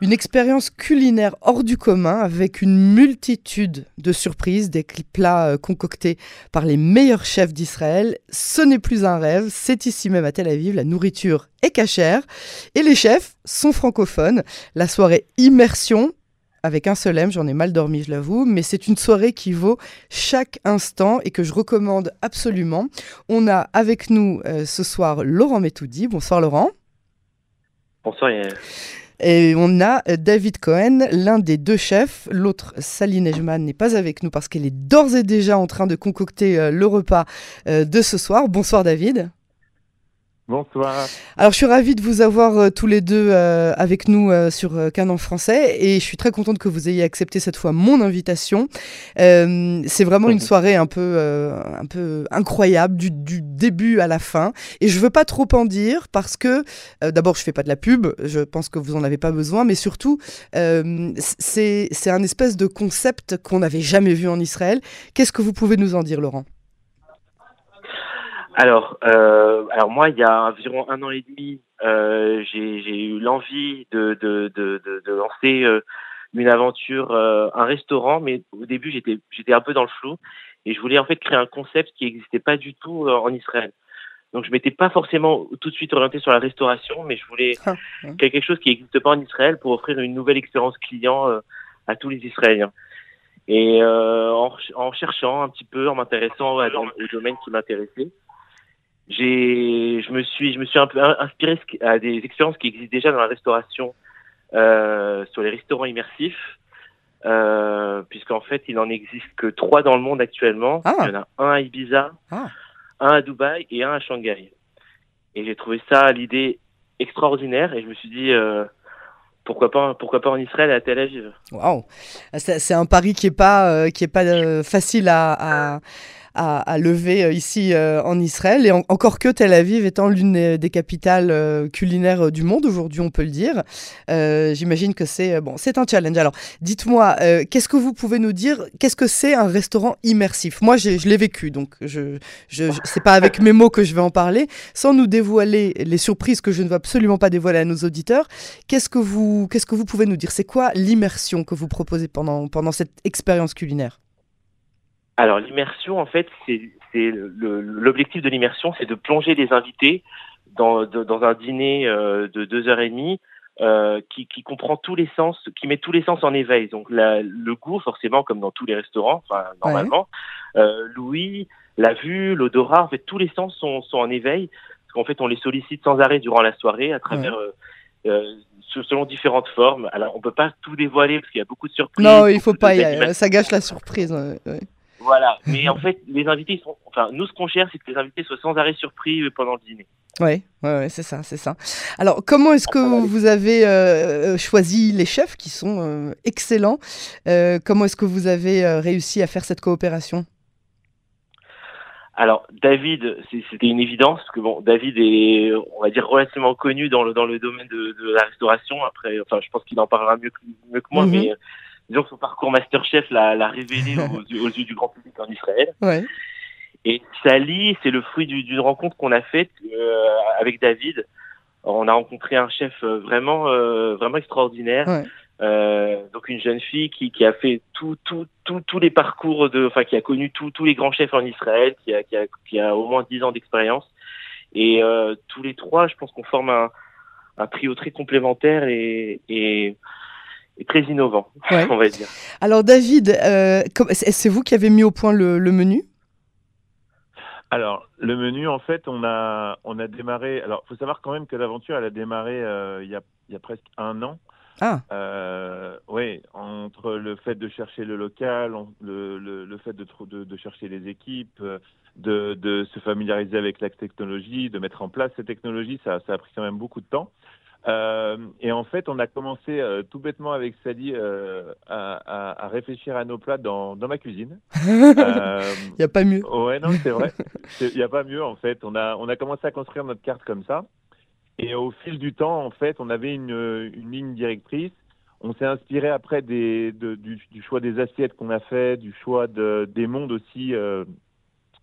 Une expérience culinaire hors du commun avec une multitude de surprises, des plats euh, concoctés par les meilleurs chefs d'Israël. Ce n'est plus un rêve, c'est ici même à Tel Aviv, la nourriture est cachère et les chefs sont francophones. La soirée immersion avec un seul M, j'en ai mal dormi, je l'avoue, mais c'est une soirée qui vaut chaque instant et que je recommande absolument. On a avec nous euh, ce soir Laurent Metoudi. Bonsoir Laurent. Bonsoir Et on a euh, David Cohen, l'un des deux chefs. L'autre, Sally Nejman, n'est pas avec nous parce qu'elle est d'ores et déjà en train de concocter euh, le repas de ce soir. Bonsoir David. Bonsoir. Alors je suis ravie de vous avoir euh, tous les deux euh, avec nous euh, sur Canon français et je suis très contente que vous ayez accepté cette fois mon invitation. c'est vraiment une soirée un peu, un peu incroyable du, du, début à la fin et je veux pas trop en dire parce que d'abord je fais pas de la pub, je pense que vous en avez pas besoin, mais surtout c'est un espèce de concept qu'on n'avait jamais vu en Israël. Qu'est-ce que vous pouvez nous en dire, Laurent? Alors, euh, alors moi, il y a environ un an et demi, euh, j'ai eu l'envie de, de, de, de, lancer euh, une aventure, euh, un restaurant, mais au début, j'étais j'étais un peu dans le flou et je voulais en fait créer un concept qui n'existait pas du tout en Israël. Donc, je m'étais pas forcément tout de suite orienté sur la restauration, mais je voulais ah, quelque chose qui n'existe pas en Israël pour offrir une nouvelle expérience client à tous les Israéliens. Et en, en, cherchant un petit peu, en m'intéressant au domaine qui m'intéressait, j'ai, je me suis, je me suis un peu inspiré à des expériences qui existent déjà dans la restauration, euh, sur les restaurants immersifs, euh, puisqu'en fait, il n'en existe que trois dans le monde actuellement. Ah. Il y en a un à Ibiza, ah. un à Dubaï et un à Shanghai. Et j'ai trouvé ça l'idée extraordinaire et je me suis dit euh, pourquoi pas pourquoi pas en Israël à Tel Aviv. Waouh, c'est un pari qui est pas qui est pas facile à, à à, lever euh, ici euh, en Israël. Et encore que Tel Aviv étant l'une des, capitales euh, culinaires du monde aujourd'hui, on peut le dire. J'imagine que c'est bon, c'est un challenge. Alors, dites-moi, qu'est-ce que vous pouvez nous dire? Qu'est-ce que c'est un restaurant immersif? Moi, je l'ai vécu, donc je, je, c'est pas avec mes mots que je vais en parler, sans nous dévoiler les surprises que je ne veux absolument pas dévoiler à nos auditeurs. Qu'est-ce que vous, qu'est-ce que vous pouvez nous dire? C'est quoi l'immersion que vous proposez pendant pendant cette expérience culinaire? Alors l'immersion, en fait, c'est l'objectif de l'immersion, c'est de plonger les invités dans, dans un dîner euh, de deux heures et demie euh, qui, qui, comprend tous les sens, qui met tous les sens en éveil. Donc la, le goût, forcément, comme dans tous les restaurants, enfin normalement, euh, l'ouïe, la vue, l'odorat, en fait, tous les sens sont, sont en éveil. Parce qu'en fait, on les sollicite sans arrêt durant la soirée à travers euh, euh selon différentes formes. Alors, on peut pas tout dévoiler parce qu'il y a beaucoup de surprises. Non, il faut pas. ça gâche la surprise. Ouais. Voilà. Mais en fait, les invités sont. Enfin, nous, ce qu'on cherche, c'est que les invités soient sans arrêt surpris pendant le dîner. Oui, ouais, ouais, c'est ça, c'est ça. Alors, comment est-ce que vous avez euh, choisi les chefs qui sont euh, excellents euh, Comment est-ce que vous avez réussi à faire cette coopération? Alors David, c'était une évidence parce que bon, David est, on va dire, relativement connu dans le dans le domaine de, la restauration. Après, enfin, je pense qu'il en parlera mieux que, mieux que moi, mhm. mais disons que son parcours Masterchef l'a révélé aux, yeux du grand public en Israël. Ouais. Et Sally, c'est le fruit d'une rencontre qu'on a faite euh, avec David. On a rencontré un chef euh, vraiment, euh, vraiment extraordinaire. Ouais. Euh, donc une jeune fille qui, qui a fait tout, tout, tout, tous les parcours de, enfin qui a connu tous tous les grands chefs en Israël, qui a, qui a, qui a au moins 10 ans d'expérience. Et euh, tous les trois, je pense qu'on forme un, un trio très complémentaire et, et et très innovant, on va dire. Alors David, euh, c'est vous qui avez mis au point le, menu? Alors, le menu, en fait, on a, on a démarré. Alors, il faut savoir quand même que l'aventure, elle a démarré euh, il, y a, il y a presque un an. Ah. Euh, oui, entre le fait de chercher le local, le, le, le fait de, de, de, chercher les équipes, de, de, se familiariser avec la technologie, de mettre en place ces technologies, ça, ça a pris quand même beaucoup de temps. Euh, et en fait, on a commencé euh, tout bêtement avec Sally euh, à, à, à, réfléchir à nos plats dans, dans ma cuisine. Il n'y a pas mieux. Ouais, non, c'est vrai. Il n'y a pas mieux en fait. On a, on a commencé à construire notre carte comme ça. Et au fil du temps, en fait, on avait une, une ligne directrice. On s'est inspiré après des, de, du, du, choix des assiettes qu'on a fait, du choix de, des mondes aussi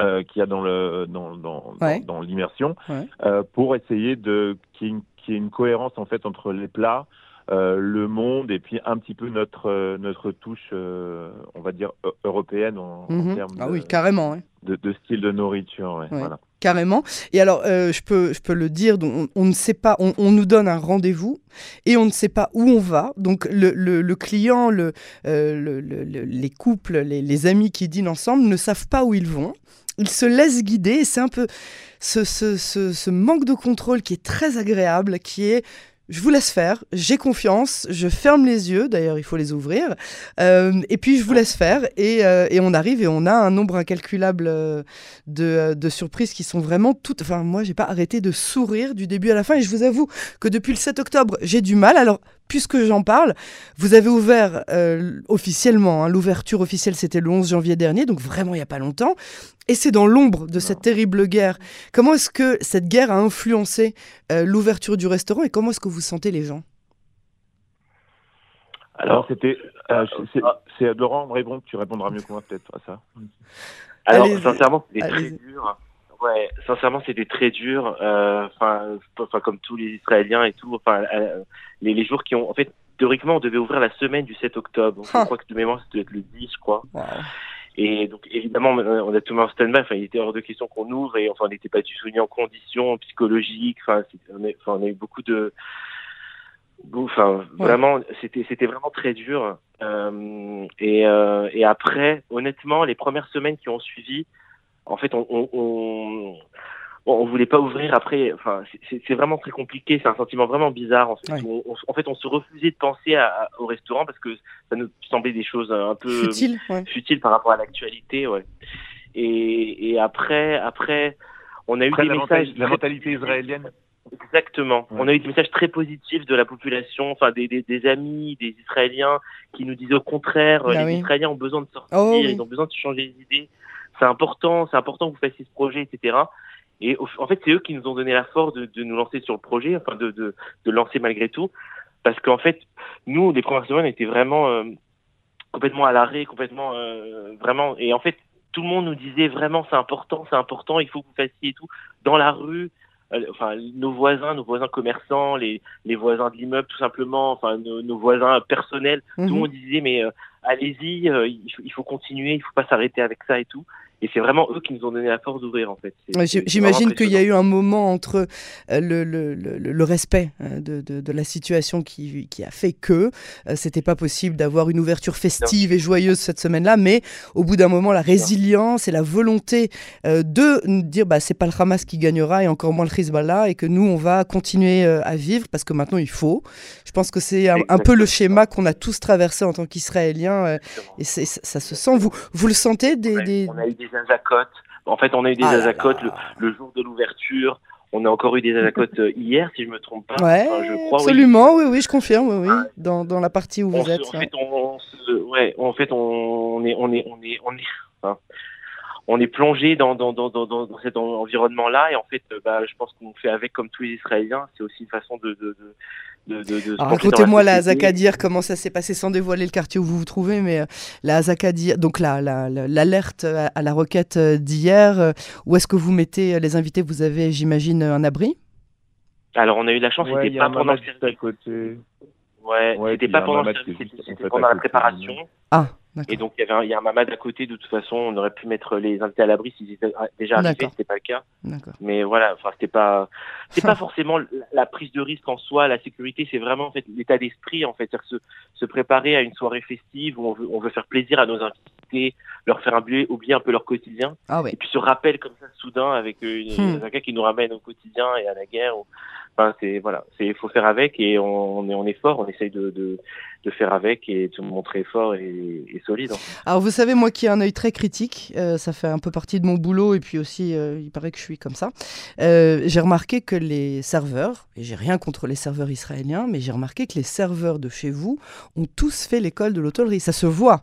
qu'il y a dans le dans dans, ouais. dans, l'immersion, ouais. pour essayer de qu'il y ait une qui est une cohérence en fait entre les plats, le monde et puis un petit peu notre notre touche, on va dire européenne en, mhm. termes ah oui, carrément, de, de, style de nourriture. Voilà carrément. Et alors, euh, je, peux, je peux le dire, on, on ne sait pas, on, nous donne un rendez-vous et on ne sait pas où on va. Donc, le, le, client, le, euh, les couples, les, les, amis qui dînent ensemble ne savent pas où ils vont. Ils se laissent guider c'est un peu ce manque de contrôle qui est très agréable, qui est je vous laisse faire, j'ai confiance, je ferme les yeux, d'ailleurs il faut les ouvrir, euh, et puis je vous laisse faire, et, euh, et, on arrive et on a un nombre incalculable euh, de, surprises qui sont vraiment toutes... Enfin moi j'ai pas arrêté de sourire du début à la fin, et je vous avoue que depuis le 7 octobre j'ai du mal, alors puisque j'en parle, vous avez ouvert officiellement, hein, l'ouverture officielle c'était le 11 janvier dernier, donc vraiment il n'y a pas longtemps, et c'est dans l'ombre de cette terrible guerre. Comment est-ce que cette guerre a influencé l'ouverture du restaurant et comment est-ce que vous sentez les gens alors, c'était. Euh, c'est Laurent Rébon que tu répondras mieux que moi, peut-être, à ça. Alors, sincèrement, c'était très dur. Ouais, sincèrement, c'était très dur. Enfin, comme tous les Israéliens et tout. Enfin, les, les, jours qui ont. En fait, théoriquement, on devait ouvrir la semaine du 7 octobre. Je crois que de mémoire, c'était le 10, je crois. Et donc, évidemment, on a tout mis en stand-by. Enfin, il était hors de question qu'on ouvre et enfin, on n'était pas du tout mis en condition psychologique. Enfin, on a eu beaucoup de. Enfin, vraiment, c'était c'était vraiment très dur. Euh, et, euh, et après, honnêtement, les premières semaines qui ont suivi, en fait, on, on, on bon, on voulait pas ouvrir après. Enfin, c'est vraiment très compliqué. C'est un sentiment vraiment bizarre. En fait, on, en fait, on se refusait de penser à, au restaurant parce que ça nous semblait des choses un peu futiles, futiles par rapport à l'actualité. Ouais. Et, et après, après, on a eu des messages. La mentalité israélienne. Exactement. On a eu des messages très positifs de la population, enfin des, des, des amis, des Israéliens qui nous disaient au contraire, bah les Israéliens ont besoin de sortir, oh ils ont besoin de changer les idées. C'est important, c'est important que vous fassiez ce projet, etc. Et en fait, c'est eux qui nous ont donné la force de, de nous lancer sur le projet, enfin de, de, de lancer malgré tout, parce qu'en fait, nous, les premières semaines étaient vraiment euh, complètement à l'arrêt, complètement euh, vraiment. Et en fait, tout le monde nous disait vraiment c'est important, c'est important, il faut que vous fassiez et tout dans la rue. Euh, enfin, nos voisins, nos voisins commerçants, les, les voisins de l'immeuble, tout simplement, enfin nos, nos voisins personnels, tout le mhm. monde disait mais allez-y, il, il, faut continuer, il faut pas s'arrêter avec ça et tout. Et c'est vraiment eux qui nous ont donné la force d'ouvrir, en fait. J'imagine qu'il y a eu un moment entre euh, le, le, le, respect euh, de, de, de, la situation qui, qui, a fait que euh, c'était pas possible d'avoir une ouverture festive et joyeuse cette semaine-là, mais au bout d'un moment, la résilience et la volonté de dire bah, c'est pas le Hamas qui gagnera et encore moins le Hezbollah et que nous, on va continuer à vivre parce que maintenant il faut. Je pense que c'est un, peu le schéma qu'on a tous traversé en tant qu'Israéliens et ça se sent. Vous, vous le sentez des, des... On a eu des en fait, on a eu des ah le, jour de l'ouverture. On a encore eu des azacotes euh, hier, si je me trompe pas. Ouais, je crois, absolument, oui. oui, je confirme, oui, oui, dans, dans la partie où vous êtes. En fait, on, ouais, en fait, on, est, on est, on est, on est, on est plongé dans, dans, dans, dans, dans cet environnement-là, et en fait, bah, je pense qu'on fait avec comme tous les Israéliens. C'est aussi une façon de, de, de Racontez-moi la Zakadir, comment ça s'est passé sans dévoiler le quartier où vous vous trouvez, mais euh, la Zakadir, donc l'alerte la, à la requête euh, d'hier, euh, où est-ce que vous mettez les invités? Vous avez, j'imagine, un abri? Alors on a eu la chance, c'était pas pendant le à côté. Ouais, c'était pas pendant, c'était pendant la préparation. Ah. Et donc, il y, avait un, il y a un mamad à côté. De toute façon, on aurait pu mettre les invités à l'abri s'ils étaient déjà arrivés. C'était pas le cas. Mais voilà, enfin, c'était pas, c'est pas forcément la prise de risque en soi. La sécurité, c'est vraiment en fait l'état d'esprit, en fait, se, se préparer à une soirée festive où on veut, on veut faire plaisir à nos invités, leur faire oublier, oublier un peu leur quotidien. Ah Et puis se rappelle comme ça soudain avec euh, une, hmm. un gars qui nous ramène au quotidien et à la guerre. Enfin, c'est voilà, c'est faut faire avec et on, est on est fort, on essaye de, de, faire avec et de se montrer fort et, et solide. Alors vous savez moi qui ai un œil très critique, euh, ça fait un peu partie de mon boulot et puis aussi euh, il paraît que je suis comme ça. Euh, j'ai remarqué que les serveurs et j'ai rien contre les serveurs israéliens, mais j'ai remarqué que les serveurs de chez vous ont tous fait l'école de l'hôtellerie, ça se voit.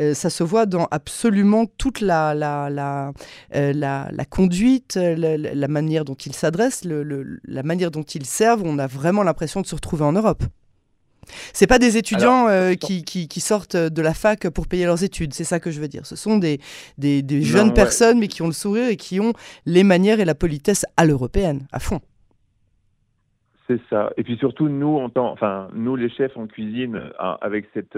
Euh, ça se voit dans absolument toute la, la, la, euh, la, conduite, la, manière dont ils s'adressent, la manière dont ils servent. On a vraiment l'impression de se retrouver en Europe. C'est pas des étudiants euh, qui, qui, qui, sortent de la fac pour payer leurs études, c'est ça que je veux dire. Ce sont des, des, des jeunes personnes, mais qui ont le sourire et qui ont les manières et la politesse à l'européenne, à fond C'est ça. Et puis surtout, nous, en tant, enfin, nous les chefs en cuisine, avec cette,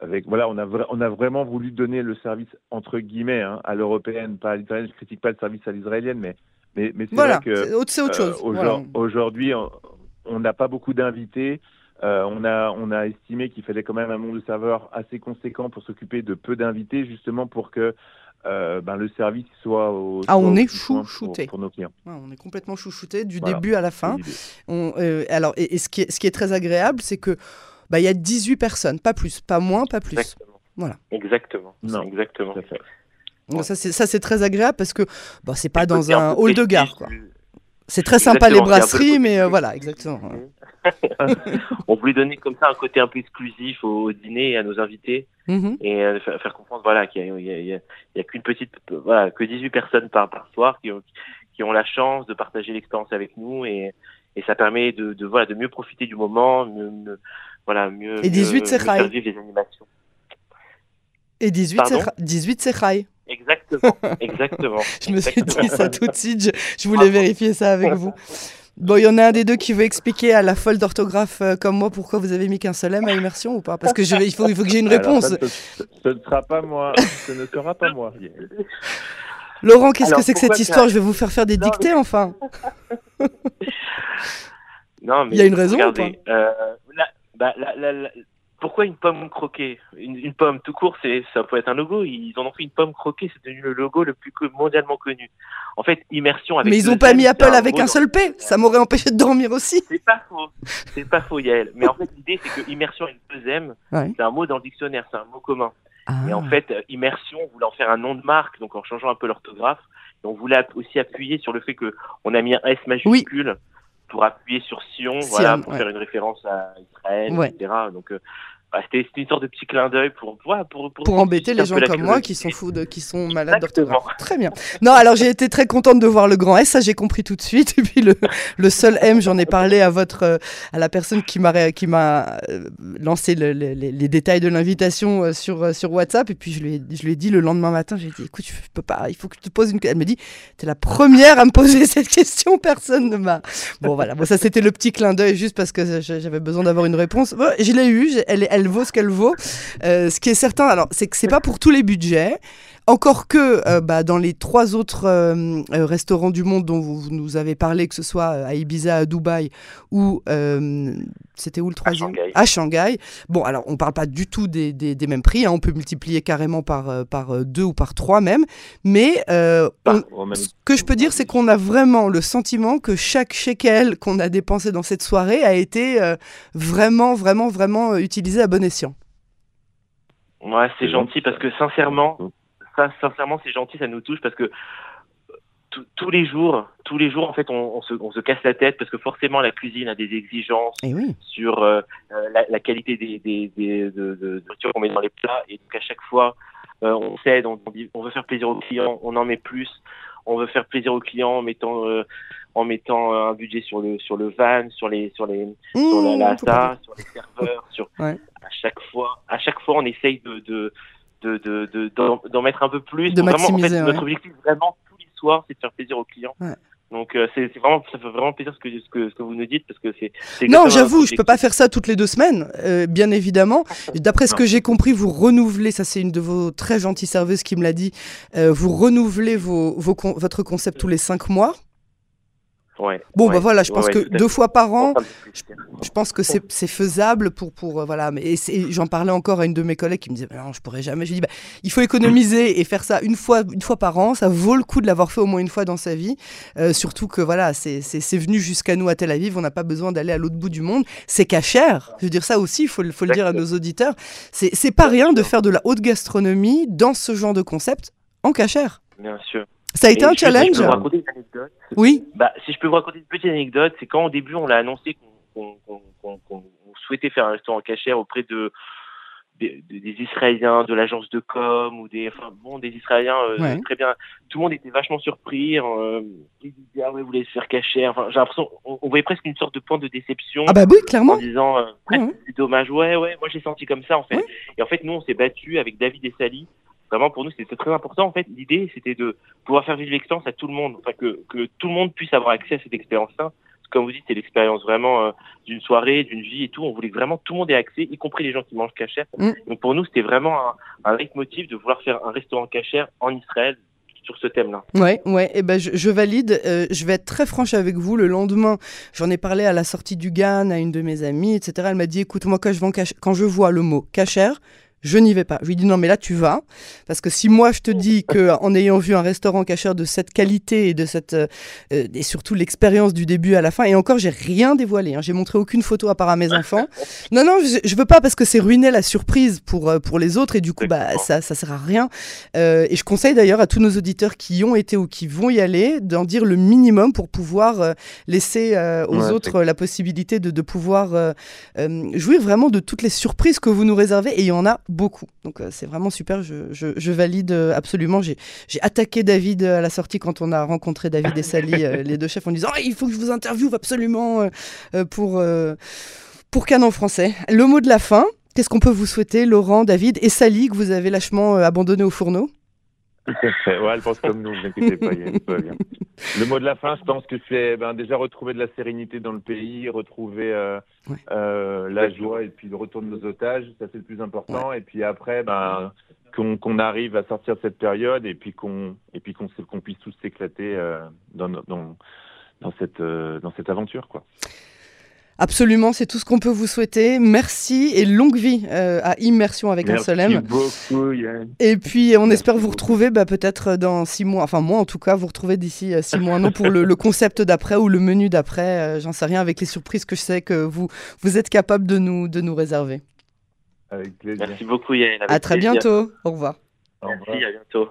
avec voilà, on a on a vraiment voulu donner le service entre guillemets hein, à l'européenne, pas à l'italienne. Je critique pas le service à l'israélienne, mais mais, mais c'est voilà, vrai que c'est autre chose. Aujourd'hui, on n'a pas beaucoup d'invités. Euh, on, a, on a estimé qu'il fallait quand même un nombre de serveurs assez conséquent pour s'occuper de peu d'invités, justement pour que euh, ben, le service soit au. Ah, on est chouchouté. Pour, nos clients. on est complètement chouchouté du début à la fin. On, euh, alors, et, ce, qui est, ce qui est très agréable, c'est que bah, il y a 18 personnes, pas plus, pas moins, pas plus. Exactement. Voilà. Exactement. Non, exactement. Ça, c'est, ça, c'est très agréable parce que bah, c'est pas dans un hall de gare. Quoi. C'est très sympa les brasseries, mais voilà, exactement. on voulait donner comme ça un côté un peu exclusif au, dîner et à nos invités mm-hmm. et euh, faire, comprendre voilà qu'il y a, qu'une petite voilà que 18 personnes par, par soir qui ont, qui ont la chance de partager l'expérience avec nous et, et ça permet de, de, voilà de mieux profiter du moment mieux, voilà mieux et 18 c'est les animations et 18 c'est 18 c'est Exactement, exactement. je me suis dit ça tout de suite, je voulais vérifier ça avec vous. Bon, il y en a un des deux qui veut expliquer à la folle d'orthographe euh, comme moi pourquoi vous avez mis qu'un seul M à immersion ou pas? Parce que je vais, il, faut, il faut que j'ai une réponse. ce, ne sera pas moi. Ce ne sera pas moi. Laurent, qu'est-ce que c'est que cette histoire? Je vais vous faire faire des dictées enfin. non, mais il y a une raison ou pas? euh, bah, la, la, pourquoi une pomme croquée? Une, pomme tout court, c'est ça peut être un logo. Ils en ont fait une pomme croquée, c'est devenu le logo le plus mondialement connu. En fait, immersion avec. Mais ils n'ont pas mis Apple avec un seul P. Ça m'aurait empêché de dormir aussi. C'est pas faux. C'est pas faux, Yael. Mais en fait, l'idée c'est que immersion avec deux M, c'est un mot dans le dictionnaire, c'est un mot commun. Et en ah. fait, immersion, on voulait en faire un nom de marque, donc en changeant un peu l'orthographe. Et on voulait aussi appuyer sur le fait que on a mis un S majuscule. Pour appuyer sur Sion, voilà, pour faire une référence à Israël, etc. Donc, euh, bah, c'était une sorte de petit clin d'œil pour, pour, pour, pour, embêter les gens comme moi qui sont fous de, qui sont malades d'orthographe. Très bien. Non, alors j'ai été très contente de voir le grand S, ça j'ai compris tout de suite. Et puis le, le seul M, j'en ai parlé à votre, euh, à la personne qui m'a qui m'a euh, lancé le, les détails de l'invitation euh, sur sur WhatsApp. Et puis je lui ai, je lui ai dit le lendemain matin, j'ai dit écoute, je peux pas, il faut que je te pose une. Elle me dit t'es la première à me poser cette question, personne ne m'a. Bon voilà, bon ça c'était le petit clin d'œil juste parce que j'avais besoin d'avoir une réponse. Bon, je l'ai eu, elle, elle elle vaut ce qu'elle vaut. Euh, ce qui est certain, alors, c'est que c'est pas pour tous les budgets. Encore que euh, bah, dans les trois autres euh, restaurants du monde dont vous, nous avez parlé, que ce soit à Ibiza, à Dubaï ou c'était où le troisième? À Shanghai. Bon, alors on parle pas du tout des, des, mêmes prix, hein. on peut multiplier carrément par, par deux ou par trois même. Mais ce que je peux dire, c'est qu'on a vraiment le sentiment que chaque shekel qu'on a dépensé dans cette soirée a été vraiment, vraiment, vraiment utilisé à bon escient. Ouais, c'est gentil parce que sincèrement, ça, sincèrement, c'est gentil, ça nous touche parce que tous les jours, tous les jours, en fait, on, se, on, se, casse la tête parce que forcément, la cuisine a des exigences eh sur euh, euh, la, qualité des, des, des de, de, qu'on met dans les plats. Et donc, à chaque fois, euh, on cède, on, on, veut faire plaisir aux clients, on en met plus. On veut faire plaisir aux clients en mettant, en mettant un budget sur le, sur le van, sur les, sur les, sur la, la sur les serveurs, sur, à chaque fois, à chaque fois, on essaye de, de d'en de, de, mettre un peu plus. De maximiser, en fait, Notre objectif, vraiment, tous les soirs, c'est de faire plaisir aux clients. Donc euh, c'est vraiment ça fait vraiment plaisir ce que, ce que, ce que vous nous dites parce que c'est non j'avoue je peux pas faire ça toutes les deux semaines euh, bien évidemment. D'après ce que j'ai compris vous renouvelez ça c'est une de vos très gentilles serveuses qui me l'a dit euh, vous renouvelez vos, vos votre concept tous les cinq mois bon, bah voilà, je pense que deux fois par an, je, pense que c'est faisable pour, pour euh, voilà. Mais j'en parlais encore à une de mes collègues qui me disait, non, je pourrais jamais. Je dis, bah, il faut économiser et faire ça une fois, une fois par an. Ça vaut le coup de l'avoir fait au moins une fois dans sa vie. Euh, surtout que voilà, c'est venu jusqu'à nous à Tel Aviv. On n'a pas besoin d'aller à l'autre bout du monde. C'est cachère. Je veux dire ça aussi, il faut, faut le dire à nos auditeurs. C'est pas rien de faire de la haute gastronomie dans ce genre de concept en cachère. Bien sûr. Ça a été un challenge peux une anecdote. Oui. Bah, si je peux vous raconter une petite anecdote, c'est quand au début on l'a annoncé qu'on souhaitait faire un restaurant cachère auprès de des, Israéliens, de l'agence de com ou des, enfin bon, des Israéliens euh, très bien. Tout le monde était vachement surpris. Euh, ils disaient ah ouais, vous voulez se faire cacher. Enfin, j'ai l'impression, on, voyait presque une sorte de point de déception. Ah bah oui, clairement. En disant euh, c'est dommage. Ouais, ouais, moi j'ai senti comme ça en fait. Et en fait, nous on s'est battu avec David et Sally vraiment pour nous c'était très important en fait l'idée c'était de pouvoir faire vivre l'expérience à tout le monde enfin que, que tout le monde puisse avoir accès à cette expérience là parce comme vous dites, c'est l'expérience vraiment euh, d'une soirée, d'une vie et tout. On voulait que vraiment tout le monde ait accès, y compris les gens qui mangent cachère. Mm. Donc pour nous, c'était vraiment un, un leitmotiv de vouloir faire un restaurant cachère en Israël sur ce thème-là. Ouais, ouais, et ben je, je valide. Euh, je vais être très franche avec vous. Le lendemain, j'en ai parlé à la sortie du GAN à une de mes amies, etc. Elle m'a dit, écoute, moi quand je, vends quand je vois le mot cachère, je n'y vais pas. Je lui dis non, mais là tu vas, parce que si moi je te dis que en ayant vu un restaurant cachère de cette qualité et de cette euh, euh, et surtout l'expérience du début à la fin, et encore j'ai rien dévoilé, hein, j'ai montré aucune photo à part à mes enfants. Non, non, je, je veux pas parce que c'est ruiner la surprise pour euh, pour les autres et du coup bah ça ça sert à rien. Euh, et je conseille d'ailleurs à tous nos auditeurs qui y ont été ou qui vont y aller d'en dire le minimum pour pouvoir euh, laisser aux Ouais, autres la possibilité de, de pouvoir jouir vraiment de toutes les surprises que vous nous réservez et il y en a beaucoup. Donc euh, c'est vraiment super, je, valide euh, absolument. J'ai attaqué David euh, à la sortie quand on a rencontré David et Sally, les deux chefs, en disant Ah, il faut que je vous interviewe absolument pour, pour Canon français. Le mot de la fin. Qu'est-ce qu'on peut vous souhaiter, Laurent, David et Sally, que vous avez lâchement abandonné au fourneau? Ouais, elle pense comme nous, ne vous inquiétez pas, Yann, tout va bien. Le mot de la fin, je pense que c'est ben, déjà retrouver de la sérénité dans le pays, retrouver euh, Ouais. euh, la joie et puis le retour de nos otages, ça c'est le plus important. Et puis après, ben, qu'on arrive à sortir de cette période et puis qu'on puisse tous s'éclater euh, dans, dans dans cette dans cette aventure quoi. Absolument, c'est tout ce qu'on peut vous souhaiter. Merci et longue vie euh, à Immersion avec un Merci seul M. beaucoup Yann. Et puis, on Merci espère vous retrouver bah, peut-être dans six mois, enfin moi en tout cas, vous retrouver d'ici euh, six mois, un an pour le, le concept d'après ou le menu d'après, euh, j'en sais rien, avec les surprises que je sais que vous, vous êtes capable de nous, de nous réserver. Avec plaisir. Merci beaucoup Yael. avec À très plaisir. bientôt, au revoir. Au revoir. Merci, à bientôt.